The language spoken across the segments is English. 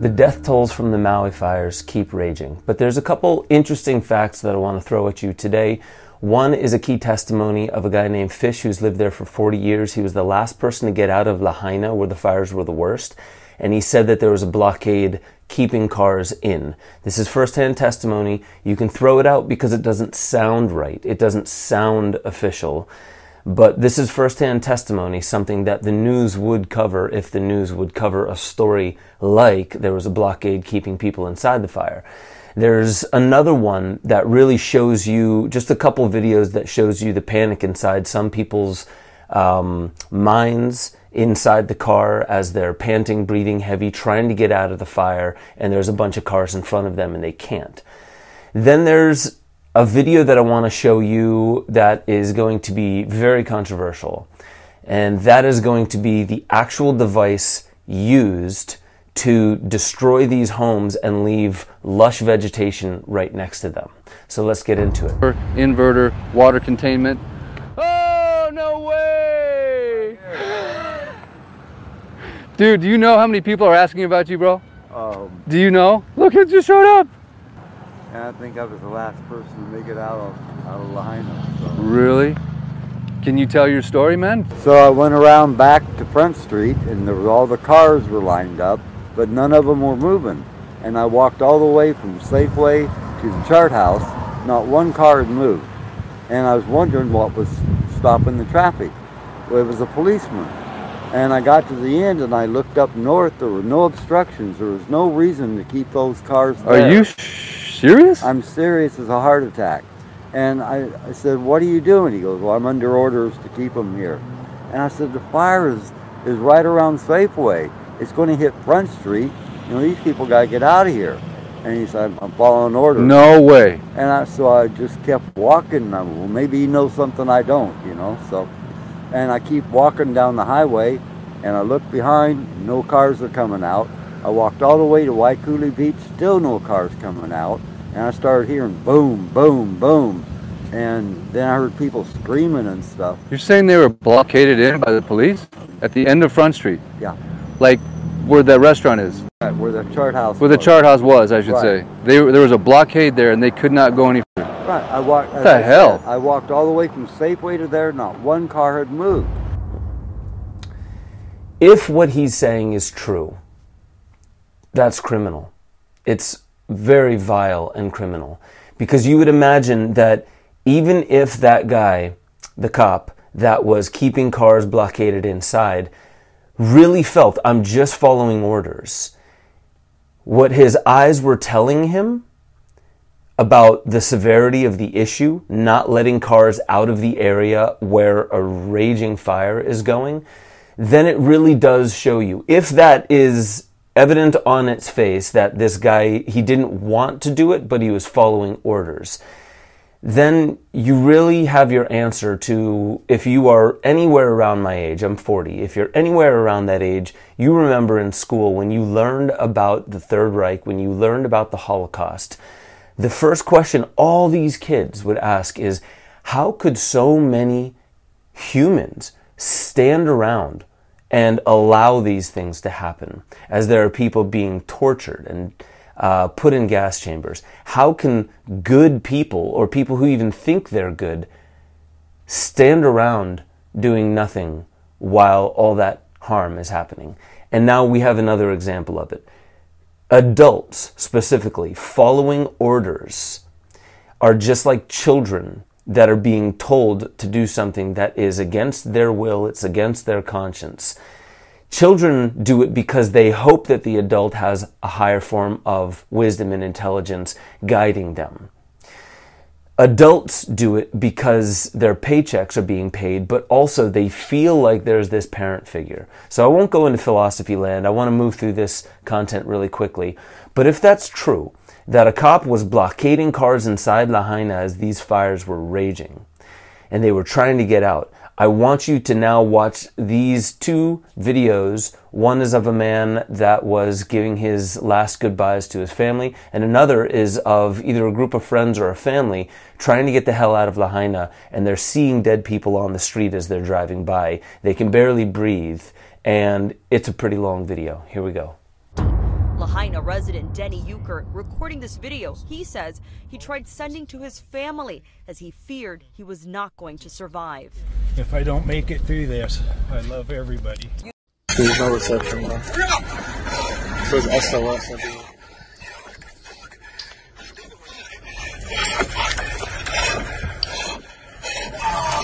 The death tolls from the Maui fires keep raging, but there's a couple interesting facts that I want to throw at you today. One is a key testimony of a guy named Fish who's lived there for 40 years. He was the last person to get out of Lahaina where the fires were the worst, and he said that there was a blockade keeping cars in. This is firsthand testimony. You can throw it out because it doesn't sound right. It doesn't sound official. But this is firsthand testimony, something that the news would cover if the news would cover a story like there was a blockade keeping people inside the fire. There's another one that really shows you just a couple videos that shows you the panic inside some people's um, minds inside the car as they're panting, breathing heavy, trying to get out of the fire, and there's a bunch of cars in front of them and they can't. Then there's a video that I want to show you that is going to be very controversial. And that is going to be the actual device used to destroy these homes and leave lush vegetation right next to them. So let's get into it. Inverter, water containment. Oh, no way! Dude, do you know how many people are asking about you, bro? Um, Do you know? Look, it just showed up. And I think I was the last person to make it out of, out of Lahaina. So. Really? Can you tell your story, man? so I went around back to Front Street, and there was, all the cars were lined up, but none of them were moving. And I walked all the way from Safeway to the chart house. Not one car had moved. And I was wondering what was stopping the traffic. Well, it was a policeman. And I got to the end and I looked up north. There were no obstructions. There was no reason to keep those cars there. Are you serious? I'm serious as a heart attack. And I, I said, what are you doing? He goes, well, I'm under orders to keep them here. And I said, the fire is, is right around Safeway. It's going to hit Front Street. You know, these people got to get out of here. And he said, I'm following orders. No way. And I, so I just kept walking. And I, well, maybe he knows something I don't, you know. So, and I keep walking down the highway, and I look behind. No cars are coming out. I walked all the way to Wahikuli Beach. Still no cars coming out. And I started hearing boom, boom, boom. And then I heard people screaming and stuff. You're saying they were blockaded in by the police at the end of Front Street, Yeah, like where the restaurant is, right, where the chart house. where the chart house was, I should Right. say. They, there was a blockade there, and they could not go any. further. Right, I walked. as the I hell? said, I walked all the way from Safeway to there. Not one car had moved. If what he's saying is true, that's criminal. It's very vile and criminal. Because you would imagine that even if that guy, the cop, that was keeping cars blockaded inside, really felt, I'm just following orders, what his eyes were telling him about the severity of the issue, not letting cars out of the area where a raging fire is going, then it really does show you. If that is evident on its face that this guy, he didn't want to do it, but he was following orders, then you really have your answer to if you are anywhere around my age, I'm 40, if you're anywhere around that age, you remember in school when you learned about the Third Reich, when you learned about the Holocaust, the first question all these kids would ask is how could so many humans stand around and allow these things to happen as there are people being tortured and uh, put in gas chambers? How can good people or people who even think they're good stand around doing nothing while all that harm is happening? And now we have another example of it adults specifically following orders are just like children that are being told to do something that is against their will, it's against their conscience. Children do it because they hope that the adult has a higher form of wisdom and intelligence guiding them. Adults do it because their paychecks are being paid, but also they feel like there's this parent figure. So I won't go into philosophy land. I want to move through this content really quickly. But if that's true, that a cop was blockading cars inside Lahaina as these fires were raging, and they were trying to get out, I want you to now watch these two videos. One is of a man that was giving his last goodbyes to his family, and another is of either a group of friends or a family trying to get the hell out of Lahaina, and they're seeing dead people on the street as they're driving by. They can barely breathe, and it's a pretty long video. Here we go. Lahaina resident Denny Euchre recording this video. He says he tried sending to his family as he feared he was not going to survive. If I don't make it through this, I love everybody. There's no reception, bro. It says SOS. I think.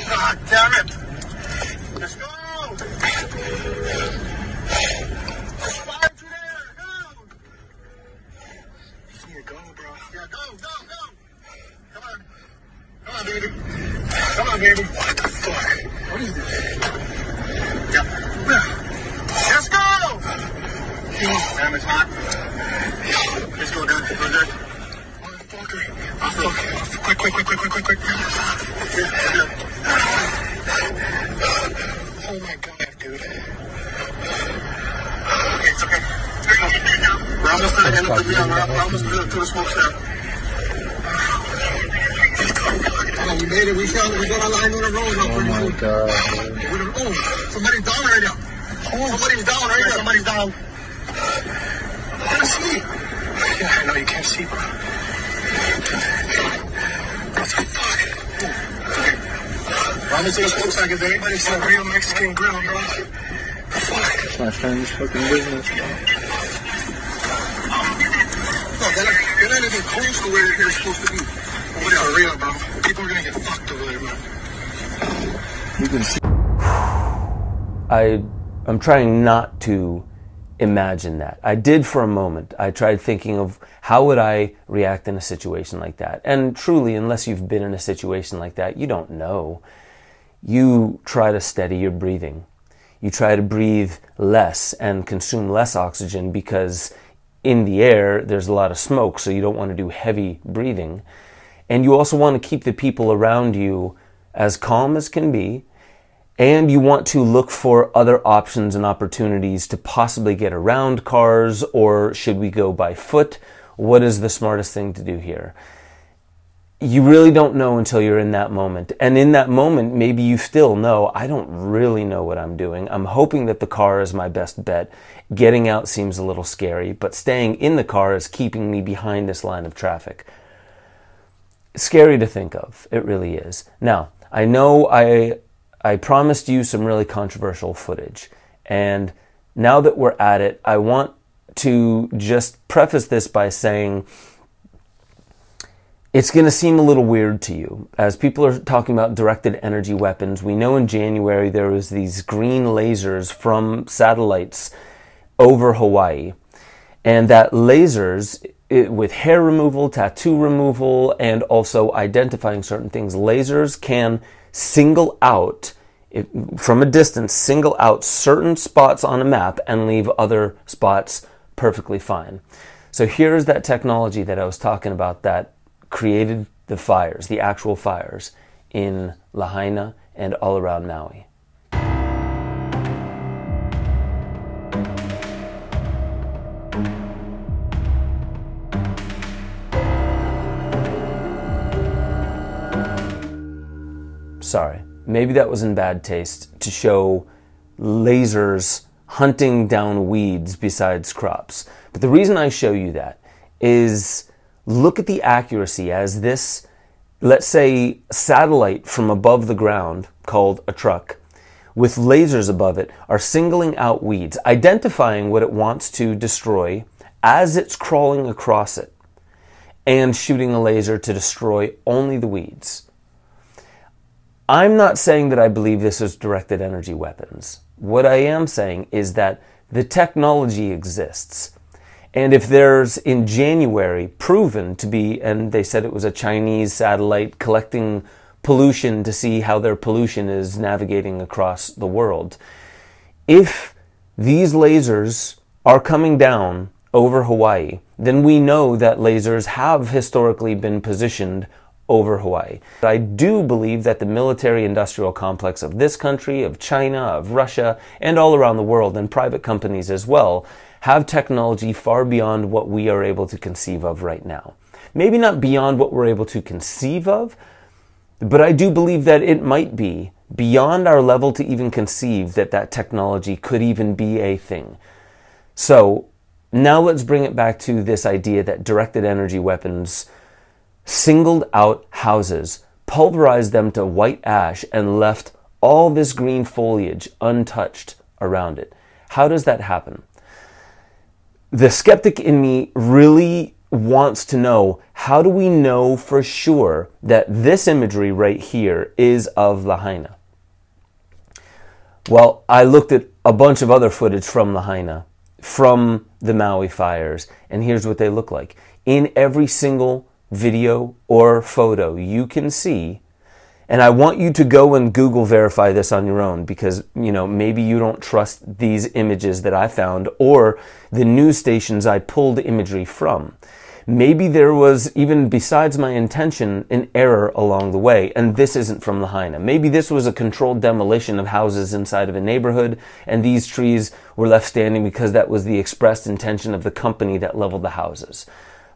God damn it! Let's go! Fire to there! Go! You go, bro. Yeah, go, go, go! Come on. Come on, baby. Come on, baby. What the fuck? What is this? Yeah. Let's go! Damn, it's hot. Let's go, dude. Go, good. Motherfucker. Oh, fuck. Quick, quick, quick, quick, quick, quick, quick. Yeah. Oh my god, dude. Okay, it's okay. We're almost to the end of the video. We're, almost to the, to the We made it. We found We got our line on the road. Oh my god. Oh, somebody's down right now. Oh, somebody's down right now. Somebody's down. I can't see. Yeah, I know you can't see, bro. What the fuck? To the smokestack. Is there anybody seen a real Mexican grill, bro? Fuck. It's my friend's fucking business, bro. No, they're not, even close to where they're supposed to be. There, for real, bro. People are gonna get fucked over there, bro. You can see. I I'm trying not to imagine that. I did for a moment. I tried thinking of how would I react in a situation like that. And truly, unless you've been in a situation like that, you don't know. You try to steady your breathing. You try to breathe less and consume less oxygen because in the air there's a lot of smoke, so you don't want to do heavy breathing. And you also want to keep the people around you as calm as can be. And you want to look for other options and opportunities to possibly get around cars or should we go by foot? What is the smartest thing to do here? You really don't know until you're in that moment. And in that moment maybe you still know i don't really know what i'm doing. I'm hoping that the car is my best bet. Getting out seems a little scary but staying in the car is keeping me behind this line of traffic scary to think of it really is now i know i I promised you some really controversial footage. And now that we're at it, I want to just preface this by saying it's going to seem a little weird to you. As people are talking about directed energy weapons, we know in January there was these green lasers from satellites over Hawaii. And that lasers it, with hair removal, tattoo removal, and also identifying certain things, lasers can single out it, from a distance, single out certain spots on a map and leave other spots perfectly fine. So here's that technology that I was talking about that created the fires, the actual fires in Lahaina and all around Maui. Sorry maybe that was in bad taste to show lasers hunting down weeds besides crops. But the reason I show you that is look at the accuracy as this, let's say, satellite from above the ground called a truck with lasers above it are singling out weeds, identifying what it wants to destroy as it's crawling across it, and shooting a laser to destroy only the weeds. I'm not saying that I believe this is directed energy weapons. What I am saying is that the technology exists. And if there's in January proven to be, and they said it was a Chinese satellite collecting pollution to see how their pollution is navigating across the world, if these lasers are coming down over Hawaii, then we know that lasers have historically been positioned over Hawaii. But I do believe that the military industrial complex of this country, of China, of Russia, and all around the world, and private companies as well, have technology far beyond what we are able to conceive of right now. Maybe not beyond what we're able to conceive of, but I do believe that it might be beyond our level to even conceive that that technology could even be a thing. So, Now let's bring it back to this idea that directed energy weapons singled out houses, pulverized them to white ash, and left all this green foliage untouched around it. How does that happen? The skeptic in me really wants to know how do we know for sure that this imagery right here is of Lahaina? Well, I looked at a bunch of other footage from Lahaina, from the Maui fires, and here's what they look like. In every single video or photo, you can see and I want you to go and Google verify this on your own because, you know, maybe you don't trust these images that I found or the news stations I pulled imagery from. Maybe there was, even besides my intention, an error along the way, and this isn't from Lahaina. Maybe this was a controlled demolition of houses inside of a neighborhood, and these trees were left standing because that was the expressed intention of the company that leveled the houses.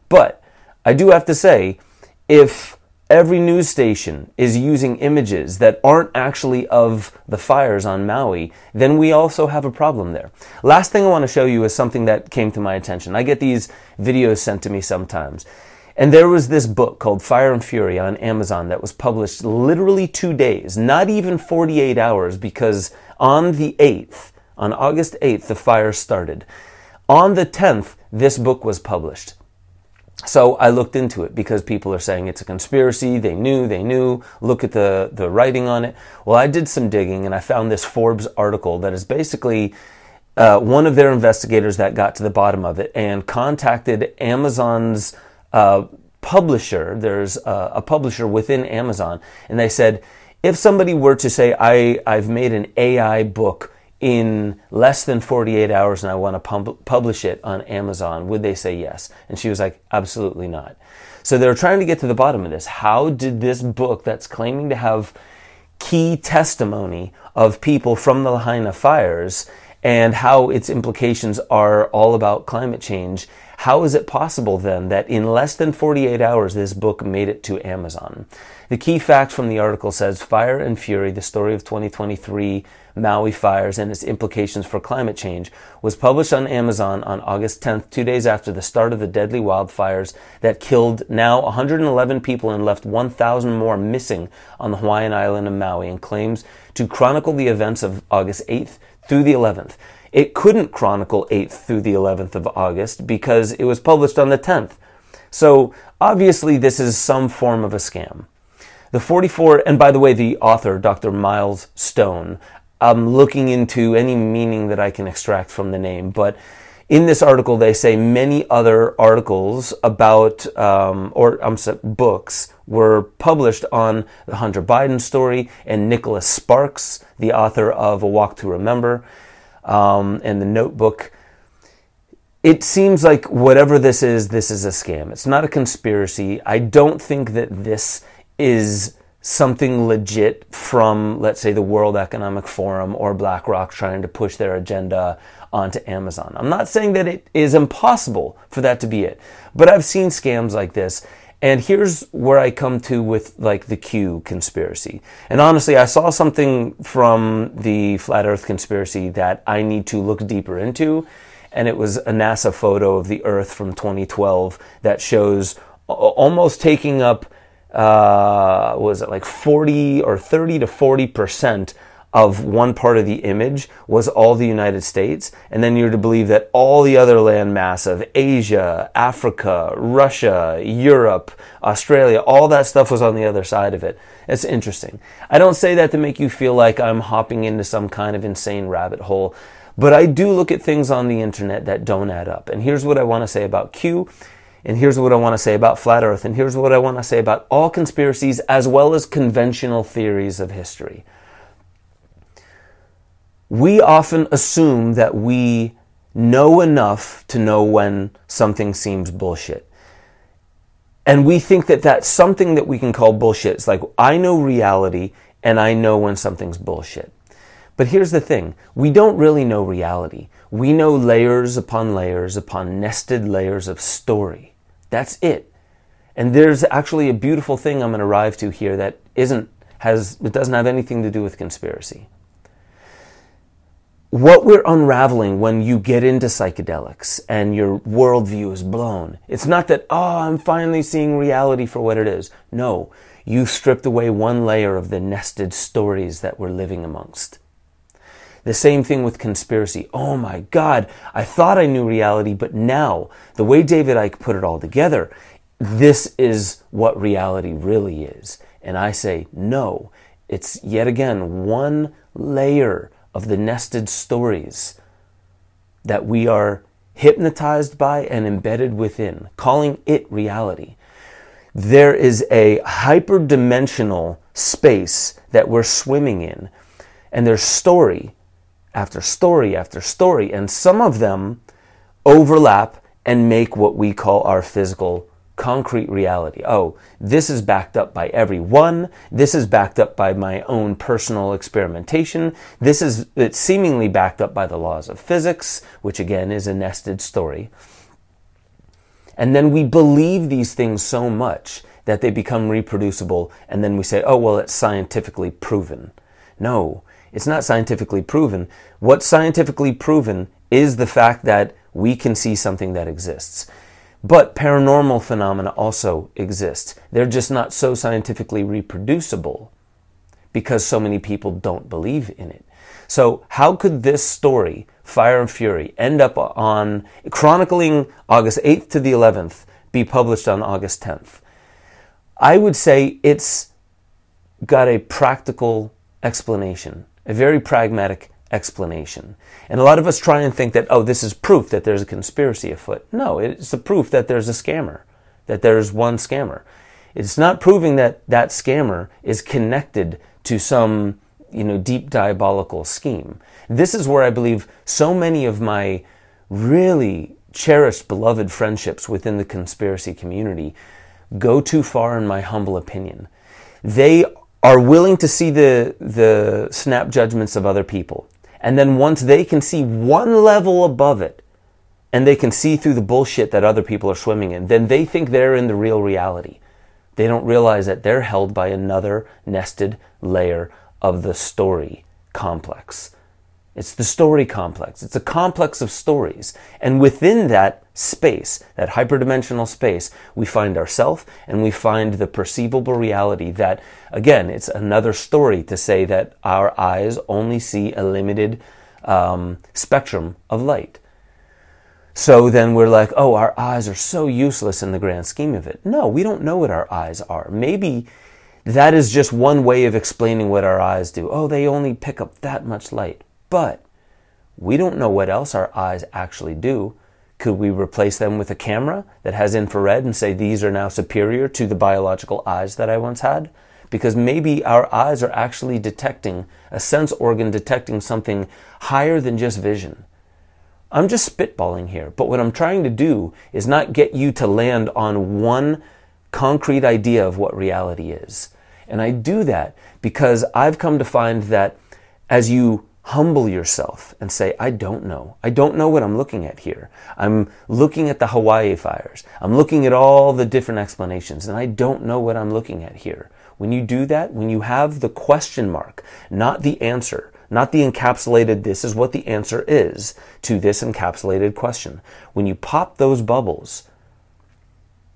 But I do have to say, if every news station is using images that aren't actually of the fires on Maui, then we also have a problem there. Last thing I want to show you is something that came to my attention. I get these videos sent to me sometimes. And there was this book called Fire and Fury on Amazon that was published literally two days, not even 48 hours, because on the 8th, on August 8th, the fire started. On the 10th, this book was published. So I looked into it because people are saying it's a conspiracy. They knew, they knew. Look at the, the writing on it. Well, I did some digging and I found this Forbes article that is basically uh, one of their investigators that got to the bottom of it and contacted Amazon's uh, publisher. There's a, a publisher within Amazon, and they said, if somebody were to say, I, I've made an AI book in less than 48 hours and I want to pub- publish it on Amazon, would they say yes? And she was like, absolutely not. So they're trying to get to the bottom of this. How did this book that's claiming to have key testimony of people from the Lahaina fires and how its implications are all about climate change, how is it possible then that in less than 48 hours this book made it to Amazon? The key fact from the article says Fire and Fury, the story of 2023 Maui fires and its implications for climate change, was published on Amazon on August 10th, two days after the start of the deadly wildfires that killed now 111 people and left 1,000 more missing on the Hawaiian island of Maui, and claims to chronicle the events of August 8th through the 11th. It couldn't chronicle 8th through the 11th of August because it was published on the 10th. So obviously, this is some form of a scam. The 44, and by the way, the author, Dr. Miles Stone, I'm looking into any meaning that I can extract from the name. But in this article, they say many other articles about, um, or I'm sorry, books were published on the Hunter Biden story and Nicholas Sparks, the author of A Walk to Remember, um, and the Notebook. It seems like whatever this is, this is a scam. It's not a conspiracy. I don't think that this is something legit from, let's say, the World Economic Forum or BlackRock trying to push their agenda onto Amazon. I'm not saying that it is impossible for that to be it, but I've seen scams like this. And here's where I come to with like the Q conspiracy. And honestly, I saw something from the flat earth conspiracy that I need to look deeper into. And it was a NASA photo of the earth from 2012 that shows almost taking up uh, was it like 40 or 30 to 40 percent of one part of the image was all the United States, and then you're to believe that all the other landmass of Asia, Africa, Russia, Europe, Australia, all that stuff was on the other side of it. It's interesting. I don't say that to make you feel like I'm hopping into some kind of insane rabbit hole, but I do look at things on the internet that don't add up. And here's what I want to say about Q. And here's what I want to say about flat earth. And here's what I want to say about all conspiracies as well as conventional theories of history. We often assume that we know enough to know when something seems bullshit. And we think that that's something that we can call bullshit. It's like, I know reality and I know when something's bullshit. But here's the thing we don't really know reality. We know layers upon layers upon nested layers of story. That's it. And there's actually a beautiful thing I'm going to arrive to here that isn't has it doesn't have anything to do with conspiracy. what we're unraveling when you get into psychedelics and your worldview is blown, it's not that, oh, I'm finally seeing reality for what it is. No, you've stripped away one layer of the nested stories that we're living amongst. The same thing with conspiracy. Oh my God, I thought I knew reality, but now, the way David Icke put it all together, this is what reality really is. And I say, no, it's yet again one layer of the nested stories that we are hypnotized by and embedded within, calling it reality. There is a hyperdimensional space that we're swimming in, and there's story after story after story, and some of them overlap and make what we call our physical concrete reality. Oh, this is backed up by everyone. This is backed up by my own personal experimentation. This is it's seemingly backed up by the laws of physics, which again is a nested story. And then we believe these things so much that they become reproducible, and then we say, oh, well, it's scientifically proven. No, it's not scientifically proven. What's scientifically proven is the fact that we can see something that exists. But paranormal phenomena also exist. They're just not so scientifically reproducible because so many people don't believe in it. So, how could this story, Fire and Fury, end up on chronicling August 8th to the 11th, be published on August 10th? I would say it's got a practical explanation, a very pragmatic explanation. And a lot of us try and think that, oh, this is proof that there's a conspiracy afoot. No, it's the proof that there's a scammer, that there's one scammer. It's not proving that that scammer is connected to some, you know, deep diabolical scheme. This is where I believe so many of my really cherished, beloved friendships within the conspiracy community go too far, in my humble opinion. They are willing to see the, the snap judgments of other people. And then once they can see one level above it, and they can see through the bullshit that other people are swimming in, then they think they're in the real reality. They don't realize that they're held by another nested layer of the story complex. It's the story complex. It's a complex of stories. And within that space, that hyperdimensional space, we find ourself and we find the perceivable reality that, again, it's another story to say that our eyes only see a limited um, spectrum of light. So then we're like, oh, our eyes are so useless in the grand scheme of it. No, we don't know what our eyes are. Maybe that is just one way of explaining what our eyes do. Oh, they only pick up that much light. But we don't know what else our eyes actually do. Could we replace them with a camera that has infrared and say these are now superior to the biological eyes that I once had? Because maybe our eyes are actually detecting a sense organ detecting something higher than just vision. I'm just spitballing here, but what I'm trying to do is not get you to land on one concrete idea of what reality is. And I do that because I've come to find that as you humble yourself and say, I don't know. I don't know what I'm looking at here. I'm looking at the Hawaii fires. I'm looking at all the different explanations and I don't know what I'm looking at here. When you do that, when you have the question mark, not the answer, not the encapsulated, this is what the answer is to this encapsulated question. When you pop those bubbles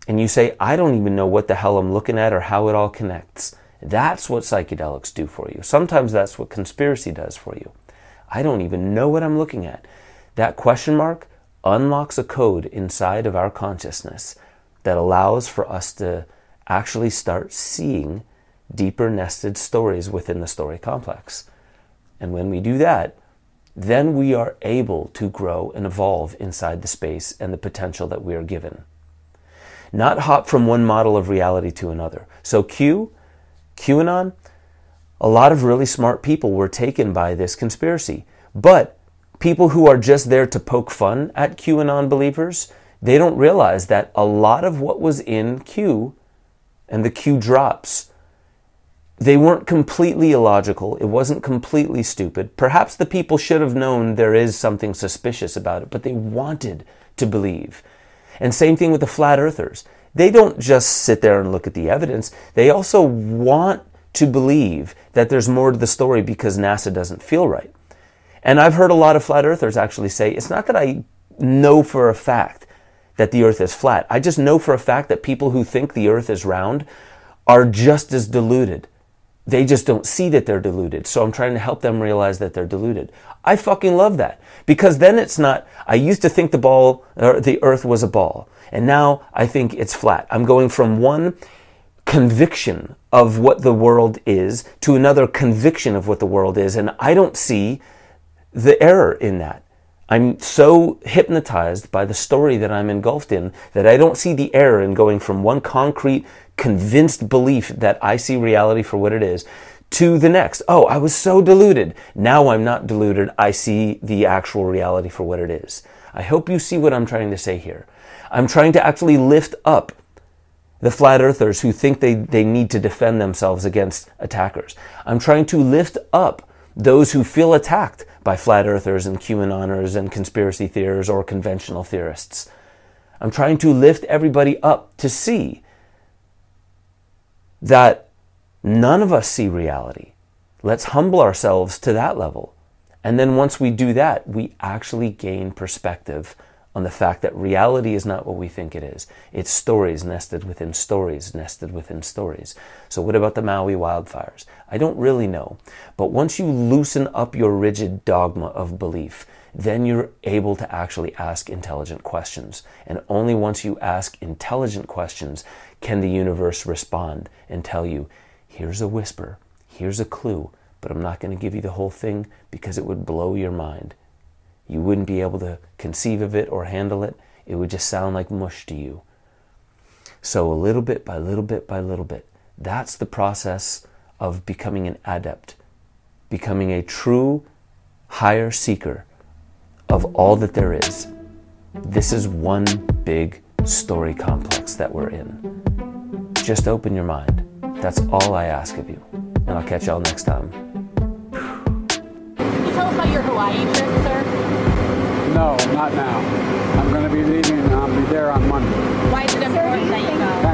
and you say, I don't even know what the hell I'm looking at or how it all connects, that's what psychedelics do for you. Sometimes that's what conspiracy does for you. I don't even know what I'm looking at. That question mark unlocks a code inside of our consciousness that allows for us to actually start seeing deeper nested stories within the story complex. And when we do that, then we are able to grow and evolve inside the space and the potential that we are given. Not hop from one model of reality to another. So, Q, QAnon, a lot of really smart people were taken by this conspiracy. But people who are just there to poke fun at QAnon believers, they don't realize that a lot of what was in Q and the Q drops, they weren't completely illogical. It wasn't completely stupid. Perhaps the people should have known there is something suspicious about it, but they wanted to believe. And same thing with the flat earthers. They don't just sit there and look at the evidence. They also want to believe that there's more to the story because NASA doesn't feel right. And I've heard a lot of flat earthers actually say it's not that I know for a fact that the earth is flat. I just know for a fact that people who think the earth is round are just as deluded. They just don't see that they're deluded. So I'm trying to help them realize that they're deluded. I fucking love that because then it's not, I used to think the ball or the earth was a ball and now I think it's flat. I'm going from one conviction of what the world is to another conviction of what the world is. And I don't see the error in that. I'm so hypnotized by the story that I'm engulfed in that I don't see the error in going from one concrete, convinced belief that I see reality for what it is to the next. Oh, I was so deluded. Now I'm not deluded. I see the actual reality for what it is. I hope you see what I'm trying to say here. I'm trying to actually lift up the flat earthers who think they, they need to defend themselves against attackers. I'm trying to lift up those who feel attacked by flat earthers and QAnoners and conspiracy theorists or conventional theorists. I'm trying to lift everybody up to see that none of us see reality. Let's humble ourselves to that level. And then once we do that, we actually gain perspective on the fact that reality is not what we think it is. It's stories nested within stories, nested within stories. So, what about the Maui wildfires? I don't really know. But once you loosen up your rigid dogma of belief, then you're able to actually ask intelligent questions. And only once you ask intelligent questions can the universe respond and tell you, here's a whisper, here's a clue, but I'm not going to give you the whole thing because it would blow your mind. You wouldn't be able to conceive of it or handle it. It would just sound like mush to you. So, a little bit by little bit by little bit, that's the process of becoming an adept, becoming a true higher seeker of all that there is. This is one big story complex that we're in. Just open your mind. That's all I ask of you. And I'll catch y'all next time. Can you tell us about your Hawaii trip? No, not now. I'm going to be leaving and I'll be there on Monday. Why is it important that you go?